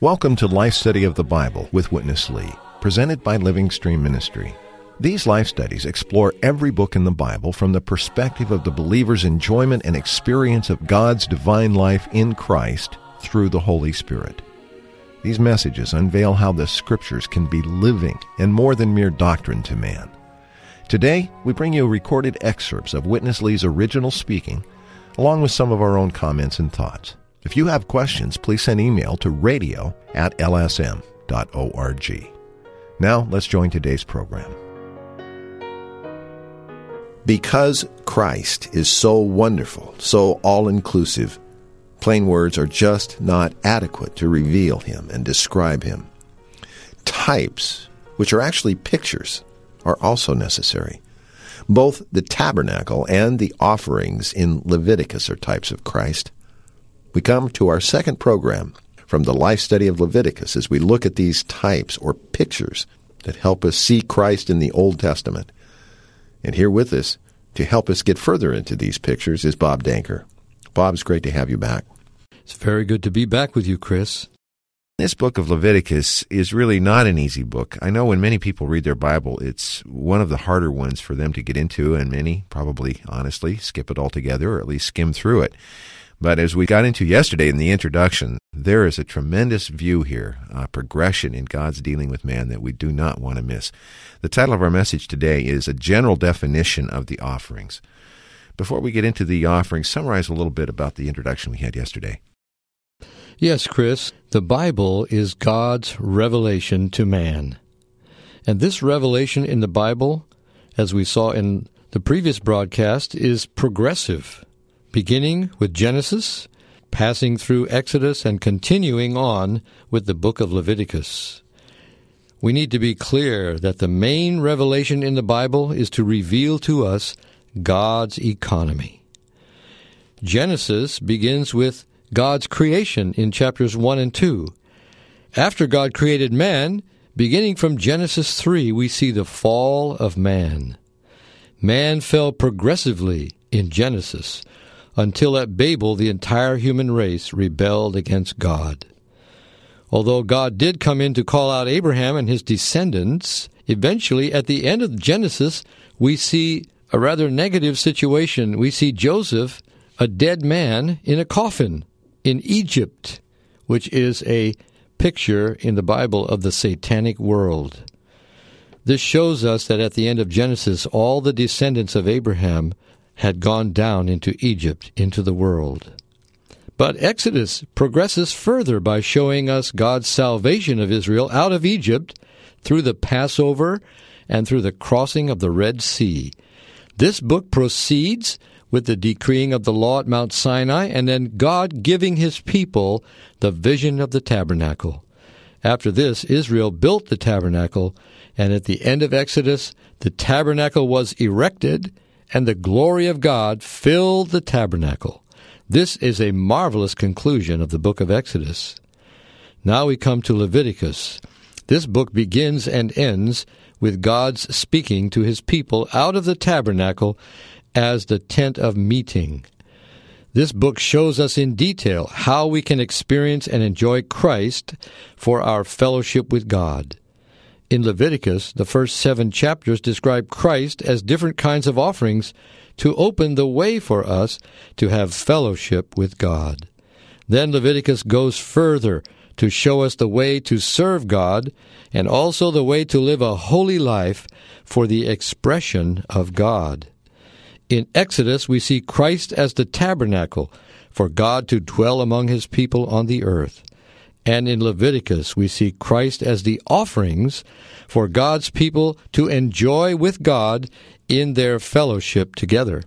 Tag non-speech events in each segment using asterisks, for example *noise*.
Welcome to Life Study of the Bible with Witness Lee, presented by Living Stream Ministry. These life studies explore every book in the Bible from the perspective of the believer's enjoyment and experience of God's divine life in Christ through the Holy Spirit. These messages unveil how the Scriptures can be living and more than mere doctrine to man. Today, we bring you recorded excerpts of Witness Lee's original speaking, along with some of our own comments and thoughts. If you have questions, please send email to radio at lsm.org. Now, let's join today's program. Because Christ is so wonderful, so all inclusive, plain words are just not adequate to reveal him and describe him. Types, which are actually pictures, are also necessary. Both the tabernacle and the offerings in Leviticus are types of Christ. We come to our second program from the life study of Leviticus as we look at these types or pictures that help us see Christ in the Old Testament. And here with us to help us get further into these pictures is Bob Danker. Bob, it's great to have you back. It's very good to be back with you, Chris. This book of Leviticus is really not an easy book. I know when many people read their Bible, it's one of the harder ones for them to get into, and many probably, honestly, skip it altogether or at least skim through it. But as we got into yesterday in the introduction, there is a tremendous view here, a progression in God's dealing with man that we do not want to miss. The title of our message today is A General Definition of the Offerings. Before we get into the offerings, summarize a little bit about the introduction we had yesterday. Yes, Chris, the Bible is God's revelation to man. And this revelation in the Bible, as we saw in the previous broadcast, is progressive beginning with Genesis, passing through Exodus, and continuing on with the book of Leviticus. We need to be clear that the main revelation in the Bible is to reveal to us God's economy. Genesis begins with God's creation in chapters 1 and 2. After God created man, beginning from Genesis 3, we see the fall of man. Man fell progressively in Genesis until at Babel the entire human race rebelled against God. Although God did come in to call out Abraham and his descendants, eventually at the end of Genesis, we see a rather negative situation. We see Joseph, a dead man, in a coffin in Egypt, which is a picture in the Bible of the satanic world. This shows us that at the end of Genesis, all the descendants of Abraham had gone down into Egypt, into the world. But Exodus progresses further by showing us God's salvation of Israel out of Egypt through the Passover and through the crossing of the Red Sea. This book proceeds with the decreeing of the law at Mount Sinai and then God giving his people the vision of the tabernacle. After this, Israel built the tabernacle, and at the end of Exodus, the tabernacle was erected and the glory of God filled the tabernacle. This is a marvelous conclusion of the book of Exodus. Now we come to Leviticus. This book begins and ends with God's speaking to his people out of the tabernacle as the tent of meeting. This book shows us in detail how we can experience and enjoy Christ for our fellowship with God. In Leviticus, the first seven chapters describe Christ as different kinds of offerings to open the way for us to have fellowship with God. Then Leviticus goes further to show us the way to serve God and also the way to live a holy life for the expression of God. In Exodus, we see Christ as the tabernacle for God to dwell among his people on the earth. And in Leviticus, we see Christ as the offerings for God's people to enjoy with God in their fellowship together.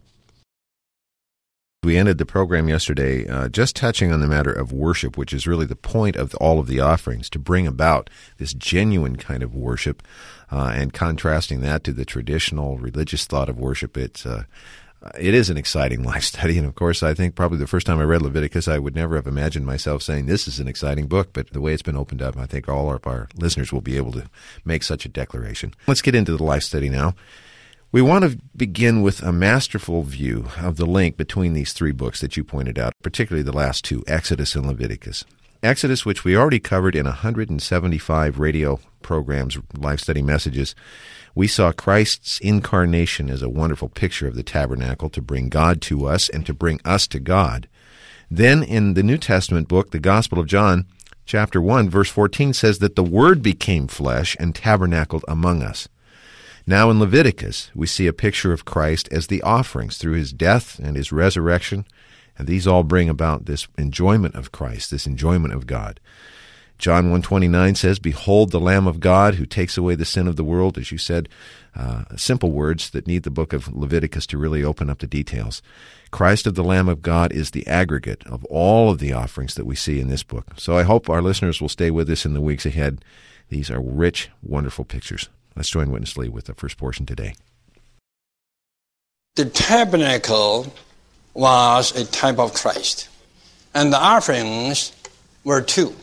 We ended the program yesterday uh, just touching on the matter of worship, which is really the point of all of the offerings, to bring about this genuine kind of worship, uh, and contrasting that to the traditional religious thought of worship. It's uh, it is an exciting *laughs* life study. And of course, I think probably the first time I read Leviticus, I would never have imagined myself saying this is an exciting book. But the way it's been opened up, I think all of our listeners will be able to make such a declaration. Let's get into the life study now. We want to begin with a masterful view of the link between these three books that you pointed out, particularly the last two, Exodus and Leviticus. Exodus, which we already covered in 175 radio programs, life study messages, we saw Christ's incarnation as a wonderful picture of the tabernacle to bring God to us and to bring us to God. Then in the New Testament book, the Gospel of John, chapter 1, verse 14 says that the Word became flesh and tabernacled among us. Now in Leviticus, we see a picture of Christ as the offerings through his death and his resurrection, and these all bring about this enjoyment of Christ, this enjoyment of God. John 129 says, Behold the Lamb of God who takes away the sin of the world, as you said, uh, simple words that need the book of Leviticus to really open up the details. Christ of the Lamb of God is the aggregate of all of the offerings that we see in this book. So I hope our listeners will stay with us in the weeks ahead. These are rich, wonderful pictures. Let's join Witness Lee with the first portion today. The tabernacle was a type of Christ, and the offerings were too.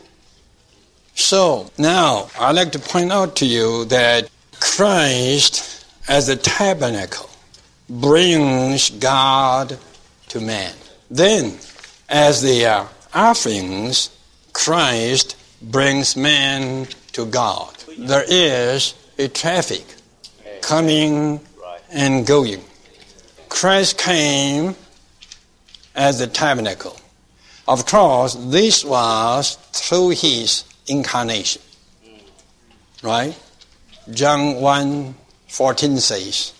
So now I'd like to point out to you that Christ, as a tabernacle, brings God to man. Then, as the uh, offerings, Christ brings man to God. There is a traffic coming and going. Christ came as the tabernacle. Of course, this was through his incarnation. Right? John 1 14 says,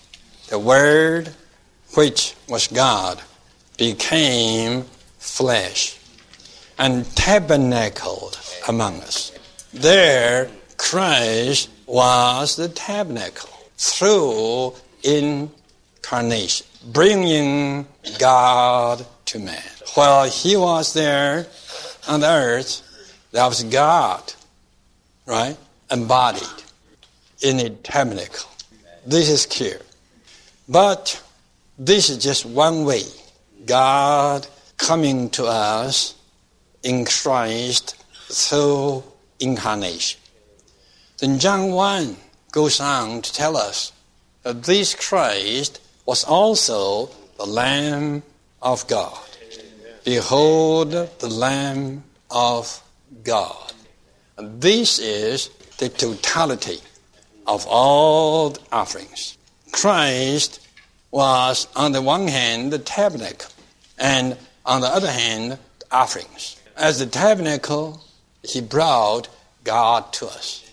The Word which was God became flesh and tabernacled among us. There, Christ was the tabernacle through incarnation, bringing God to man. While he was there on the earth, there was God, right, embodied in a tabernacle. This is clear. But this is just one way God coming to us in Christ through incarnation. Then John 1 goes on to tell us that this Christ was also the Lamb of God. Behold the Lamb of God. This is the totality of all the offerings. Christ was, on the one hand, the tabernacle, and on the other hand, the offerings. As the tabernacle, he brought God to us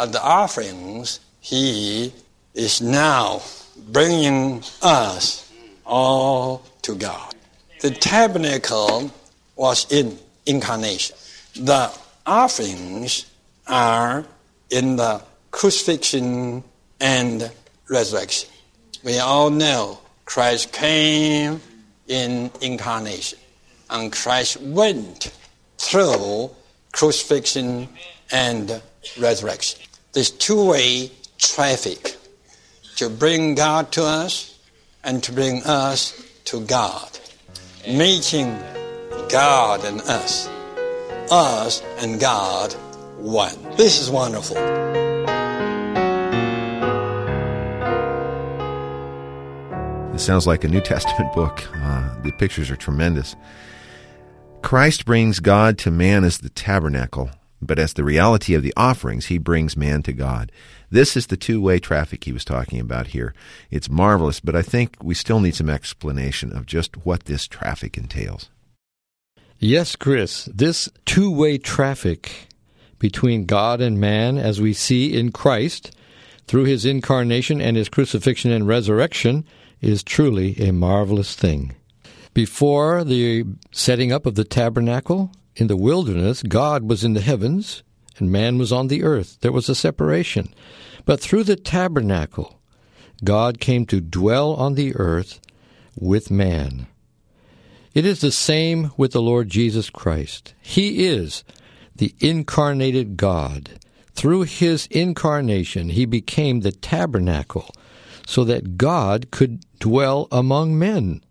of the offerings, He is now bringing us all to God. The tabernacle was in incarnation. The offerings are in the crucifixion and resurrection. We all know Christ came in incarnation, and Christ went through crucifixion and resurrection this two way traffic to bring God to us and to bring us to God, making God and us, us and God one. This is wonderful. It sounds like a New *laughs* Testament book. Uh, the pictures are tremendous. Christ brings God to man as the tabernacle but as the reality of the offerings, he brings man to God. This is the two way traffic he was talking about here. It's marvelous, but I think we still need some explanation of just what this traffic entails. Yes, Chris, this two way traffic between God and man, as we see in Christ through his incarnation and his crucifixion and resurrection, is truly a marvelous thing. Before the setting up of the tabernacle, in the wilderness, God was in the heavens and man was on the earth. There was a separation. But through the tabernacle, God came to dwell on the earth with man. It is the same with the Lord Jesus Christ. He is the incarnated God. Through his incarnation, he became the tabernacle so that God could dwell among men.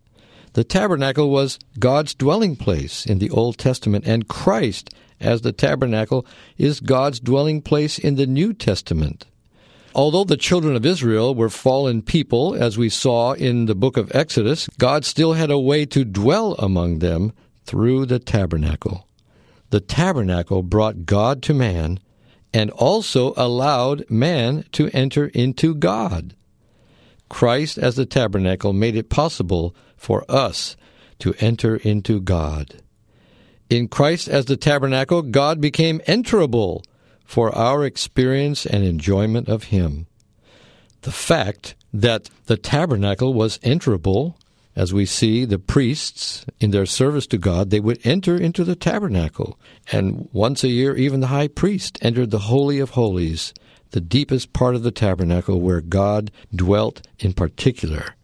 The tabernacle was God's dwelling place in the Old Testament, and Christ, as the tabernacle, is God's dwelling place in the New Testament. Although the children of Israel were fallen people, as we saw in the book of Exodus, God still had a way to dwell among them through the tabernacle. the tabernacle brought God to man and also allowed man to enter into God. Christ as the tabernacle made it possible for us to enter into God. In Christ as the tabernacle, God became enterable for our experience and enjoyment of Him. The fact that the tabernacle was enterable, as we see the priests in their service to God, they would enter into the tabernacle. And once a year, even the high priest entered the Holy of Holies, the deepest part of the tabernacle where God dwelt in particular.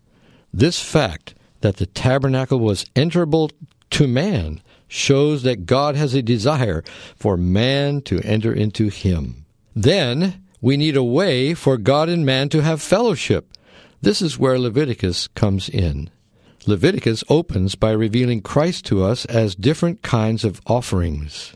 This fact that the tabernacle was enterable to man shows that God has a desire for man to enter into him. Then we need a way for God and man to have fellowship. This is where Leviticus comes in. Leviticus opens by revealing Christ to us as different kinds of offerings.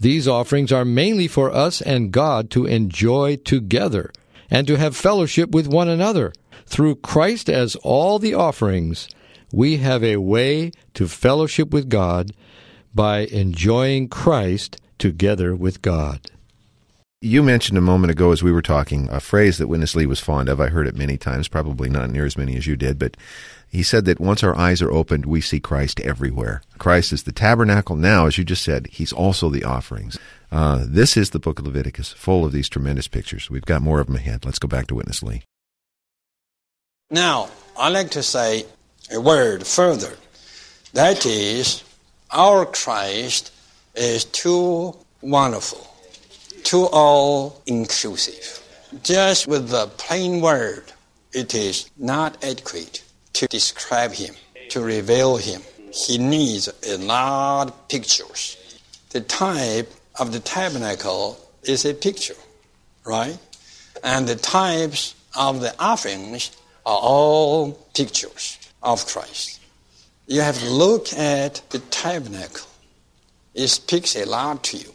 These offerings are mainly for us and God to enjoy together and to have fellowship with one another. Through Christ as all the offerings, we have a way to fellowship with God by enjoying Christ together with God. You mentioned a moment ago as we were talking a phrase that Witness Lee was fond of. I heard it many times, probably not near as many as you did, but he said that once our eyes are opened, we see Christ everywhere. Christ is the tabernacle. Now, as you just said, he's also the offerings. Uh, this is the book of Leviticus, full of these tremendous pictures. We've got more of them ahead. Let's go back to Witness Lee. Now, I'd like to say a word further. That is, our Christ is too wonderful, too all inclusive. Just with the plain word, it is not adequate to describe him, to reveal him. He needs a lot of pictures. The type of the tabernacle is a picture, right? And the types of the offerings are all pictures of Christ. You have to look at the tabernacle. It speaks a lot to you.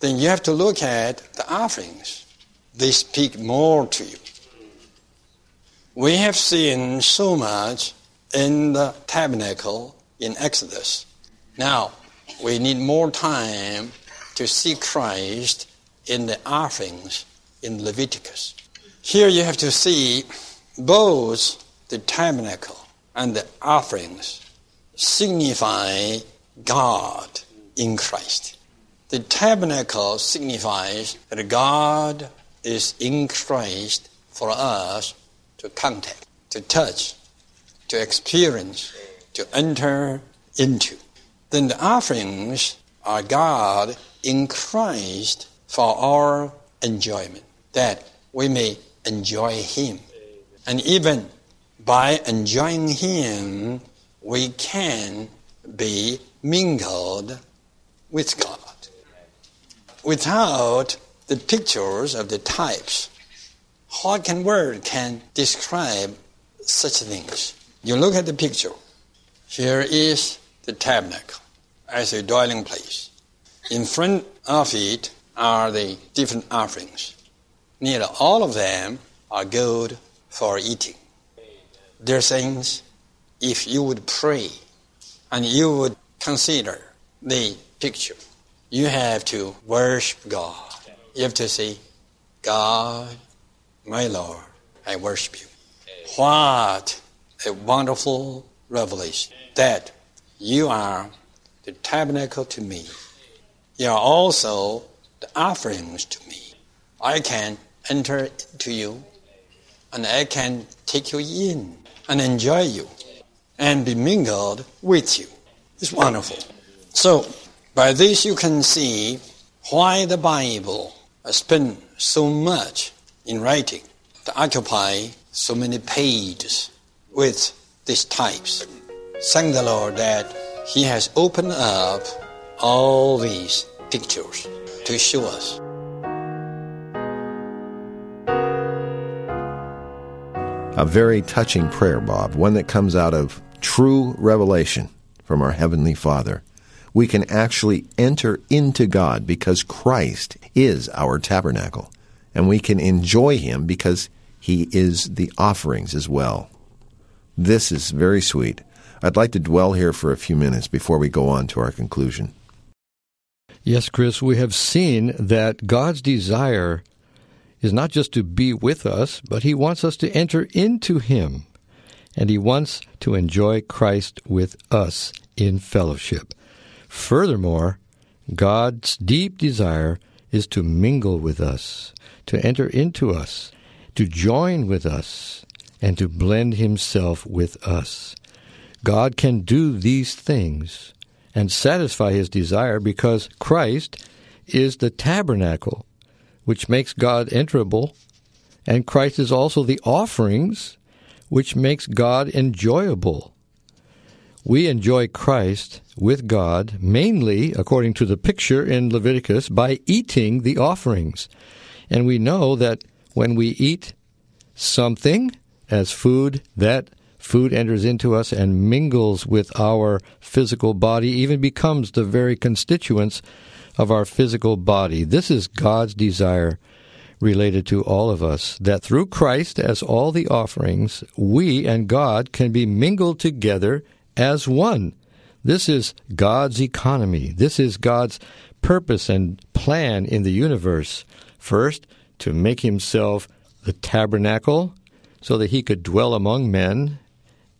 Then you have to look at the offerings. They speak more to you. We have seen so much in the tabernacle in Exodus. Now, we need more time to see Christ in the offerings in Leviticus. Here you have to see both the tabernacle and the offerings signify God in Christ. The tabernacle signifies that God is in Christ for us to contact, to touch, to experience, to enter into. Then the offerings are God in Christ for our enjoyment, that we may enjoy Him. And even by enjoying Him, we can be mingled with God. Without the pictures of the types, what can word can describe such things? You look at the picture. Here is the tabernacle as a dwelling place. In front of it are the different offerings. Nearly all of them are good for eating. Dear saints, if you would pray and you would consider the picture, you have to worship God. You have to say, God, my Lord, I worship you. What a wonderful revelation that you are the tabernacle to me. You are also the offerings to me. I can enter to you and I can take you in and enjoy you and be mingled with you. It's wonderful. So, by this you can see why the Bible has spent so much in writing to occupy so many pages with these types. Thank the Lord that He has opened up all these pictures to show us. A very touching prayer, Bob, one that comes out of true revelation from our Heavenly Father. We can actually enter into God because Christ is our tabernacle, and we can enjoy Him because He is the offerings as well. This is very sweet. I'd like to dwell here for a few minutes before we go on to our conclusion. Yes, Chris, we have seen that God's desire is not just to be with us, but He wants us to enter into Him. And He wants to enjoy Christ with us in fellowship. Furthermore, God's deep desire is to mingle with us, to enter into us, to join with us, and to blend Himself with us. God can do these things and satisfy His desire because Christ is the tabernacle which makes God enterable, and Christ is also the offerings, which makes God enjoyable. We enjoy Christ with God mainly, according to the picture in Leviticus, by eating the offerings. And we know that when we eat something as food, that food enters into us and mingles with our physical body, even becomes the very constituents of our physical body. This is God's desire related to all of us, that through Christ as all the offerings, we and God can be mingled together as one. This is God's economy. This is God's purpose and plan in the universe. First, to make himself the tabernacle so that he could dwell among men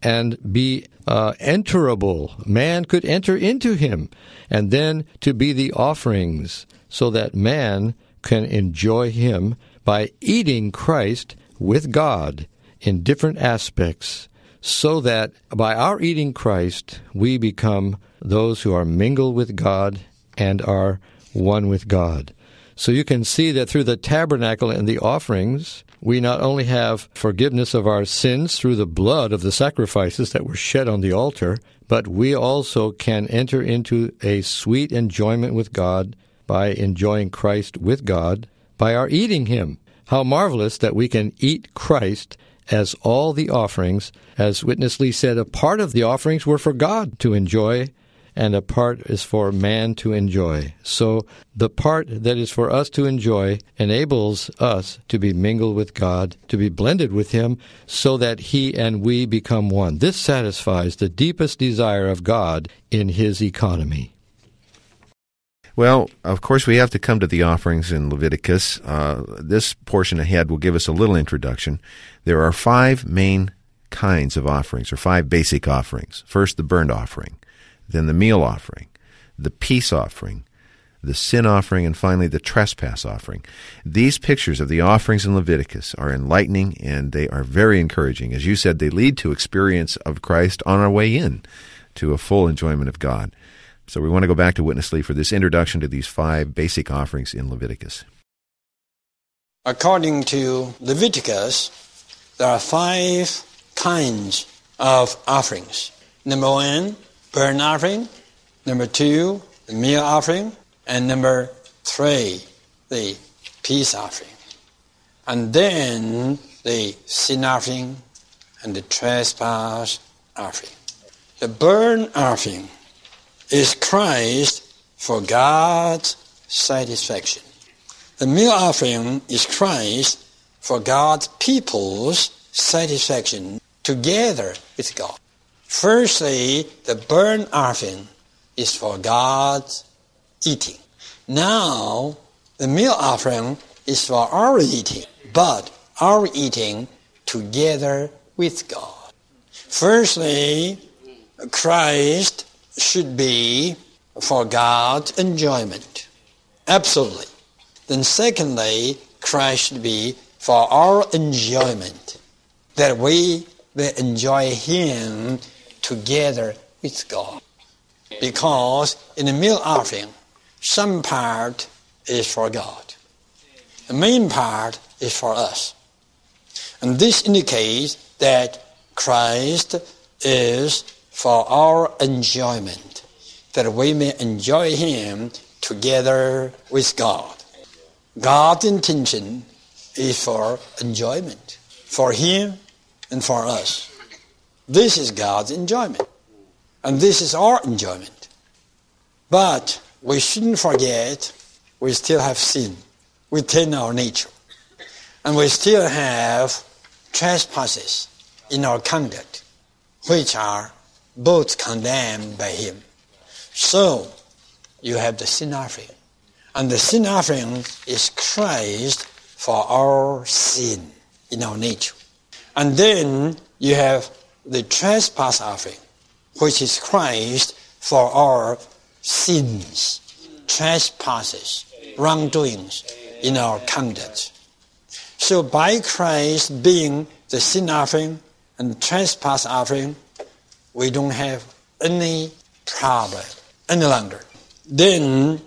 and be uh, enterable. Man could enter into him, and then to be the offerings, so that man can enjoy him by eating Christ with God in different aspects, so that by our eating Christ, we become those who are mingled with God and are one with God. So you can see that through the tabernacle and the offerings, we not only have forgiveness of our sins through the blood of the sacrifices that were shed on the altar, but we also can enter into a sweet enjoyment with God by enjoying Christ with God by our eating Him. How marvelous that we can eat Christ as all the offerings, as Witness Lee said, a part of the offerings were for God to enjoy and a part is for man to enjoy. So the part that is for us to enjoy enables us to be mingled with God, to be blended with Him, so that He and we become one. This satisfies the deepest desire of God in His economy. Well, of course, we have to come to the offerings in Leviticus. Uh, this portion ahead will give us a little introduction. There are five main kinds of offerings, or five basic offerings. First, the burnt offering then the meal offering, the peace offering, the sin offering, and finally the trespass offering. These pictures of the offerings in Leviticus are enlightening and they are very encouraging. As you said, they lead to experience of Christ on our way in to a full enjoyment of God. So we want to go back to Witness Lee for this introduction to these five basic offerings in Leviticus. According to Leviticus, there are five kinds of offerings. Number one, burnt offering. Number two, the meal offering. And number three, the peace offering. And then the sin offering and the trespass offering. The burnt offering is Christ for God's satisfaction. The meal offering is Christ for God's people's satisfaction together with God. Firstly, the burnt offering is for God's eating. Now, the meal offering is for our eating, but our eating together with God. Firstly, Christ should be for God's enjoyment. Absolutely. Then secondly, Christ should be for our enjoyment. That we will enjoy Him together with God. Because in the meal offering, some part is for God. The main part is for us. And this indicates that Christ is for our enjoyment, that we may enjoy Him together with God. God's intention is for enjoyment, for Him and for us. This is God's enjoyment. And this is our enjoyment. But we shouldn't forget we still have sin within our nature. And we still have trespasses in our conduct, which are both condemned by Him. So, you have the sin offering. And the sin offering is Christ for our sin in our nature. And then you have the trespass offering, which is Christ for our sins, trespasses, wrongdoings in our conduct. So by Christ being the sin offering and trespass offering, we don't have any problem any longer. Then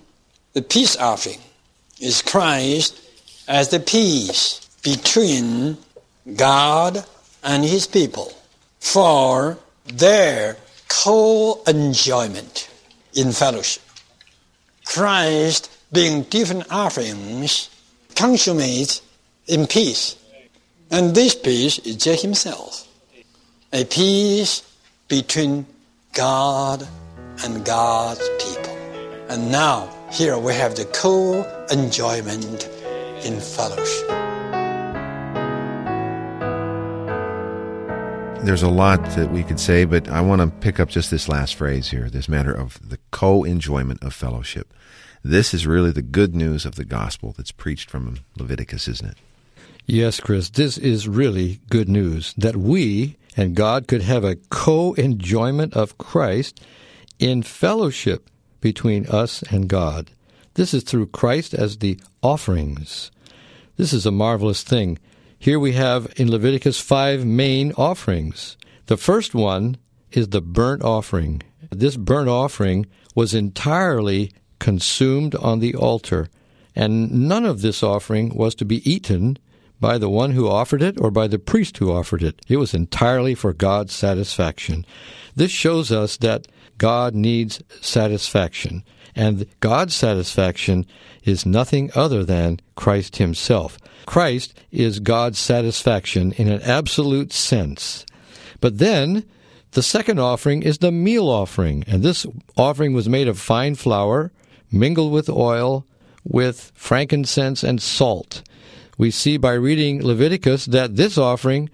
the peace offering is Christ as the peace between God and his people for their co-enjoyment in fellowship. Christ being different offerings consummates in peace. And this peace is just himself. A peace between God and God's people. And now, here we have the co enjoyment in fellowship. There's a lot that we could say, but I want to pick up just this last phrase here this matter of the co enjoyment of fellowship. This is really the good news of the gospel that's preached from Leviticus, isn't it? Yes, Chris, this is really good news that we and God could have a co enjoyment of Christ in fellowship between us and God. This is through Christ as the offerings. This is a marvelous thing. Here we have in Leviticus five main offerings. The first one is the burnt offering. This burnt offering was entirely consumed on the altar, and none of this offering was to be eaten by the one who offered it or by the priest who offered it. It was entirely for God's satisfaction. This shows us that God needs satisfaction. And God's satisfaction is nothing other than Christ Himself. Christ is God's satisfaction in an absolute sense. But then, the second offering is the meal offering. And this offering was made of fine flour, mingled with oil, with frankincense and salt. We see by reading Leviticus that this offering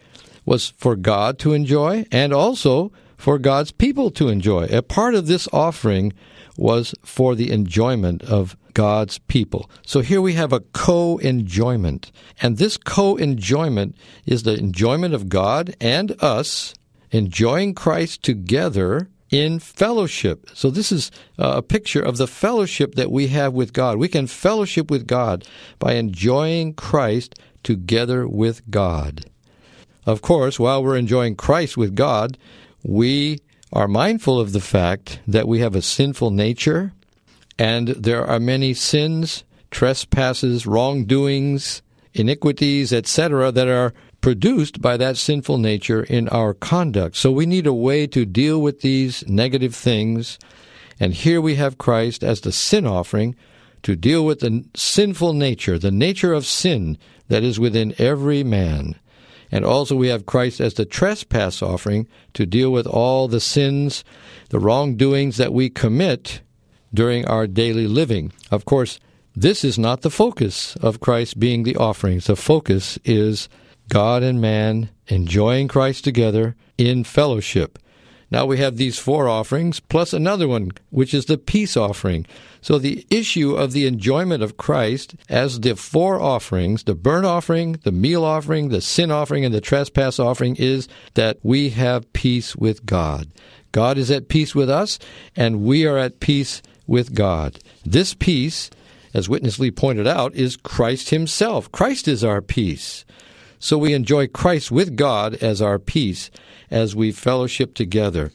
was for God to enjoy and also for God's people to enjoy. A part of this offering was for the enjoyment of God's people. So here we have a co enjoyment. And this co enjoyment is the enjoyment of God and us enjoying Christ together in fellowship. So this is a picture of the fellowship that we have with God. We can fellowship with God by enjoying Christ together with God. Of course, while we're enjoying Christ with God, we are mindful of the fact that we have a sinful nature and there are many sins, trespasses, wrongdoings, iniquities, etc., that are produced by that sinful nature in our conduct. So we need a way to deal with these negative things. And here we have Christ as the sin offering to deal with the sinful nature, the nature of sin that is within every man. And also we have Christ as the trespass offering to deal with all the sins, the wrongdoings that we commit during our daily living. Of course, this is not the focus of Christ being the offerings. The focus is God and man enjoying Christ together in fellowship. Now we have these four offerings plus another one, which is the peace offering. So the issue of the enjoyment of Christ as the four offerings, the burnt offering, the meal offering, the sin offering, and the trespass offering, is that we have peace with God. God is at peace with us, and we are at peace with God. This peace, as Witness Lee pointed out, is Christ Himself. Christ is our peace. So we enjoy Christ with God as our peace as we fellowship together.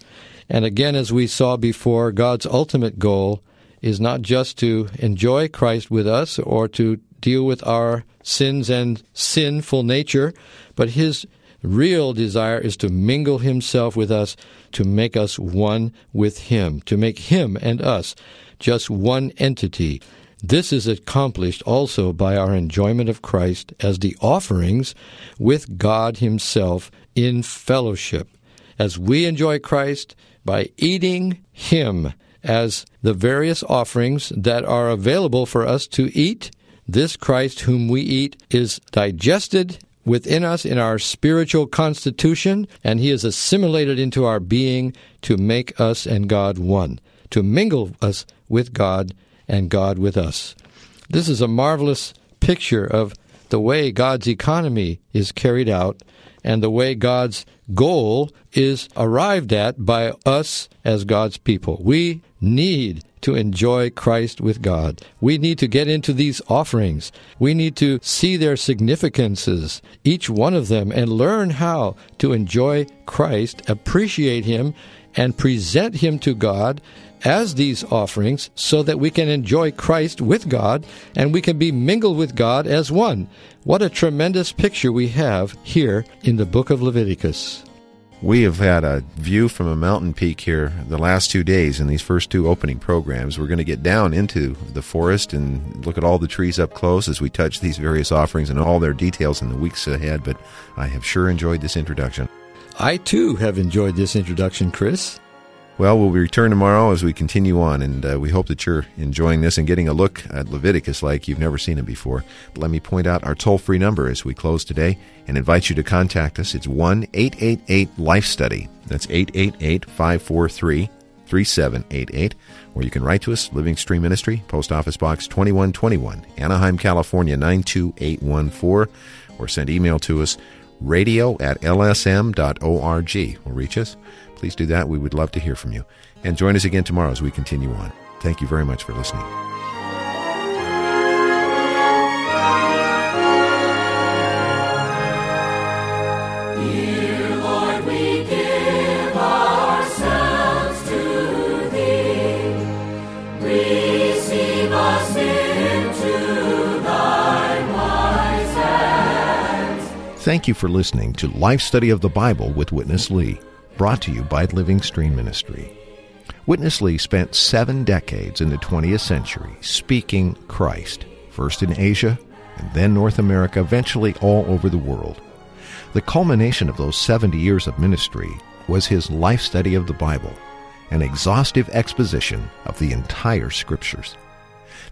And again, as we saw before, God's ultimate goal is not just to enjoy Christ with us or to deal with our sins and sinful nature, but His real desire is to mingle Himself with us, to make us one with Him, to make Him and us just one entity. This is accomplished also by our enjoyment of Christ as the offerings with God Himself in fellowship. As we enjoy Christ by eating Him as the various offerings that are available for us to eat, this Christ whom we eat is digested within us in our spiritual constitution, and He is assimilated into our being to make us and God one, to mingle us with God and God with us. This is a marvelous picture of the way God's economy is carried out and the way God's goal is arrived at by us as God's people. We need to enjoy Christ with God. We need to get into these offerings. We need to see their significances, each one of them, and learn how to enjoy Christ, appreciate Him, and present Him to God as these offerings so that we can enjoy Christ with God and we can be mingled with God as one. What a tremendous picture we have here in the book of Leviticus. We have had a view from a mountain peak here the last two days in these first two opening programs. We're going to get down into the forest and look at all the trees up close as we touch these various offerings and all their details in the weeks ahead. But I have sure enjoyed this introduction. I too have enjoyed this introduction, Chris. Well, we'll return tomorrow as we continue on, and uh, we hope that you're enjoying this and getting a look at Leviticus like you've never seen it before. But let me point out our toll free number as we close today and invite you to contact us. It's 1 888 Life Study. That's 888 543 3788. Or you can write to us, Living Stream Ministry, Post Office Box 2121, Anaheim, California 92814, or send email to us, radio at lsm.org. Will reach us please do that. We would love to hear from you. And join us again tomorrow as we continue on. Thank you very much for listening. Thank you for listening to Life Study of the Bible with Witness Lee brought to you by Living Stream Ministry. Witness Lee spent seven decades in the 20th century speaking Christ, first in Asia and then North America, eventually all over the world. The culmination of those 70 years of ministry was his life study of the Bible, an exhaustive exposition of the entire Scriptures.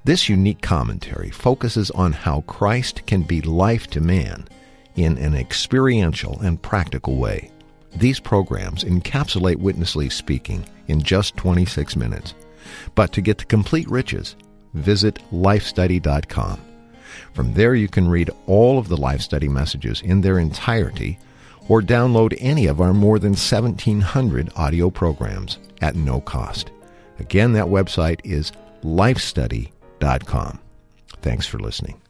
This unique commentary focuses on how Christ can be life to man in an experiential and practical way. These programs encapsulate Witness Lee speaking in just 26 minutes. But to get the complete riches, visit lifestudy.com. From there, you can read all of the Life Study messages in their entirety or download any of our more than 1,700 audio programs at no cost. Again, that website is lifestudy.com. Thanks for listening.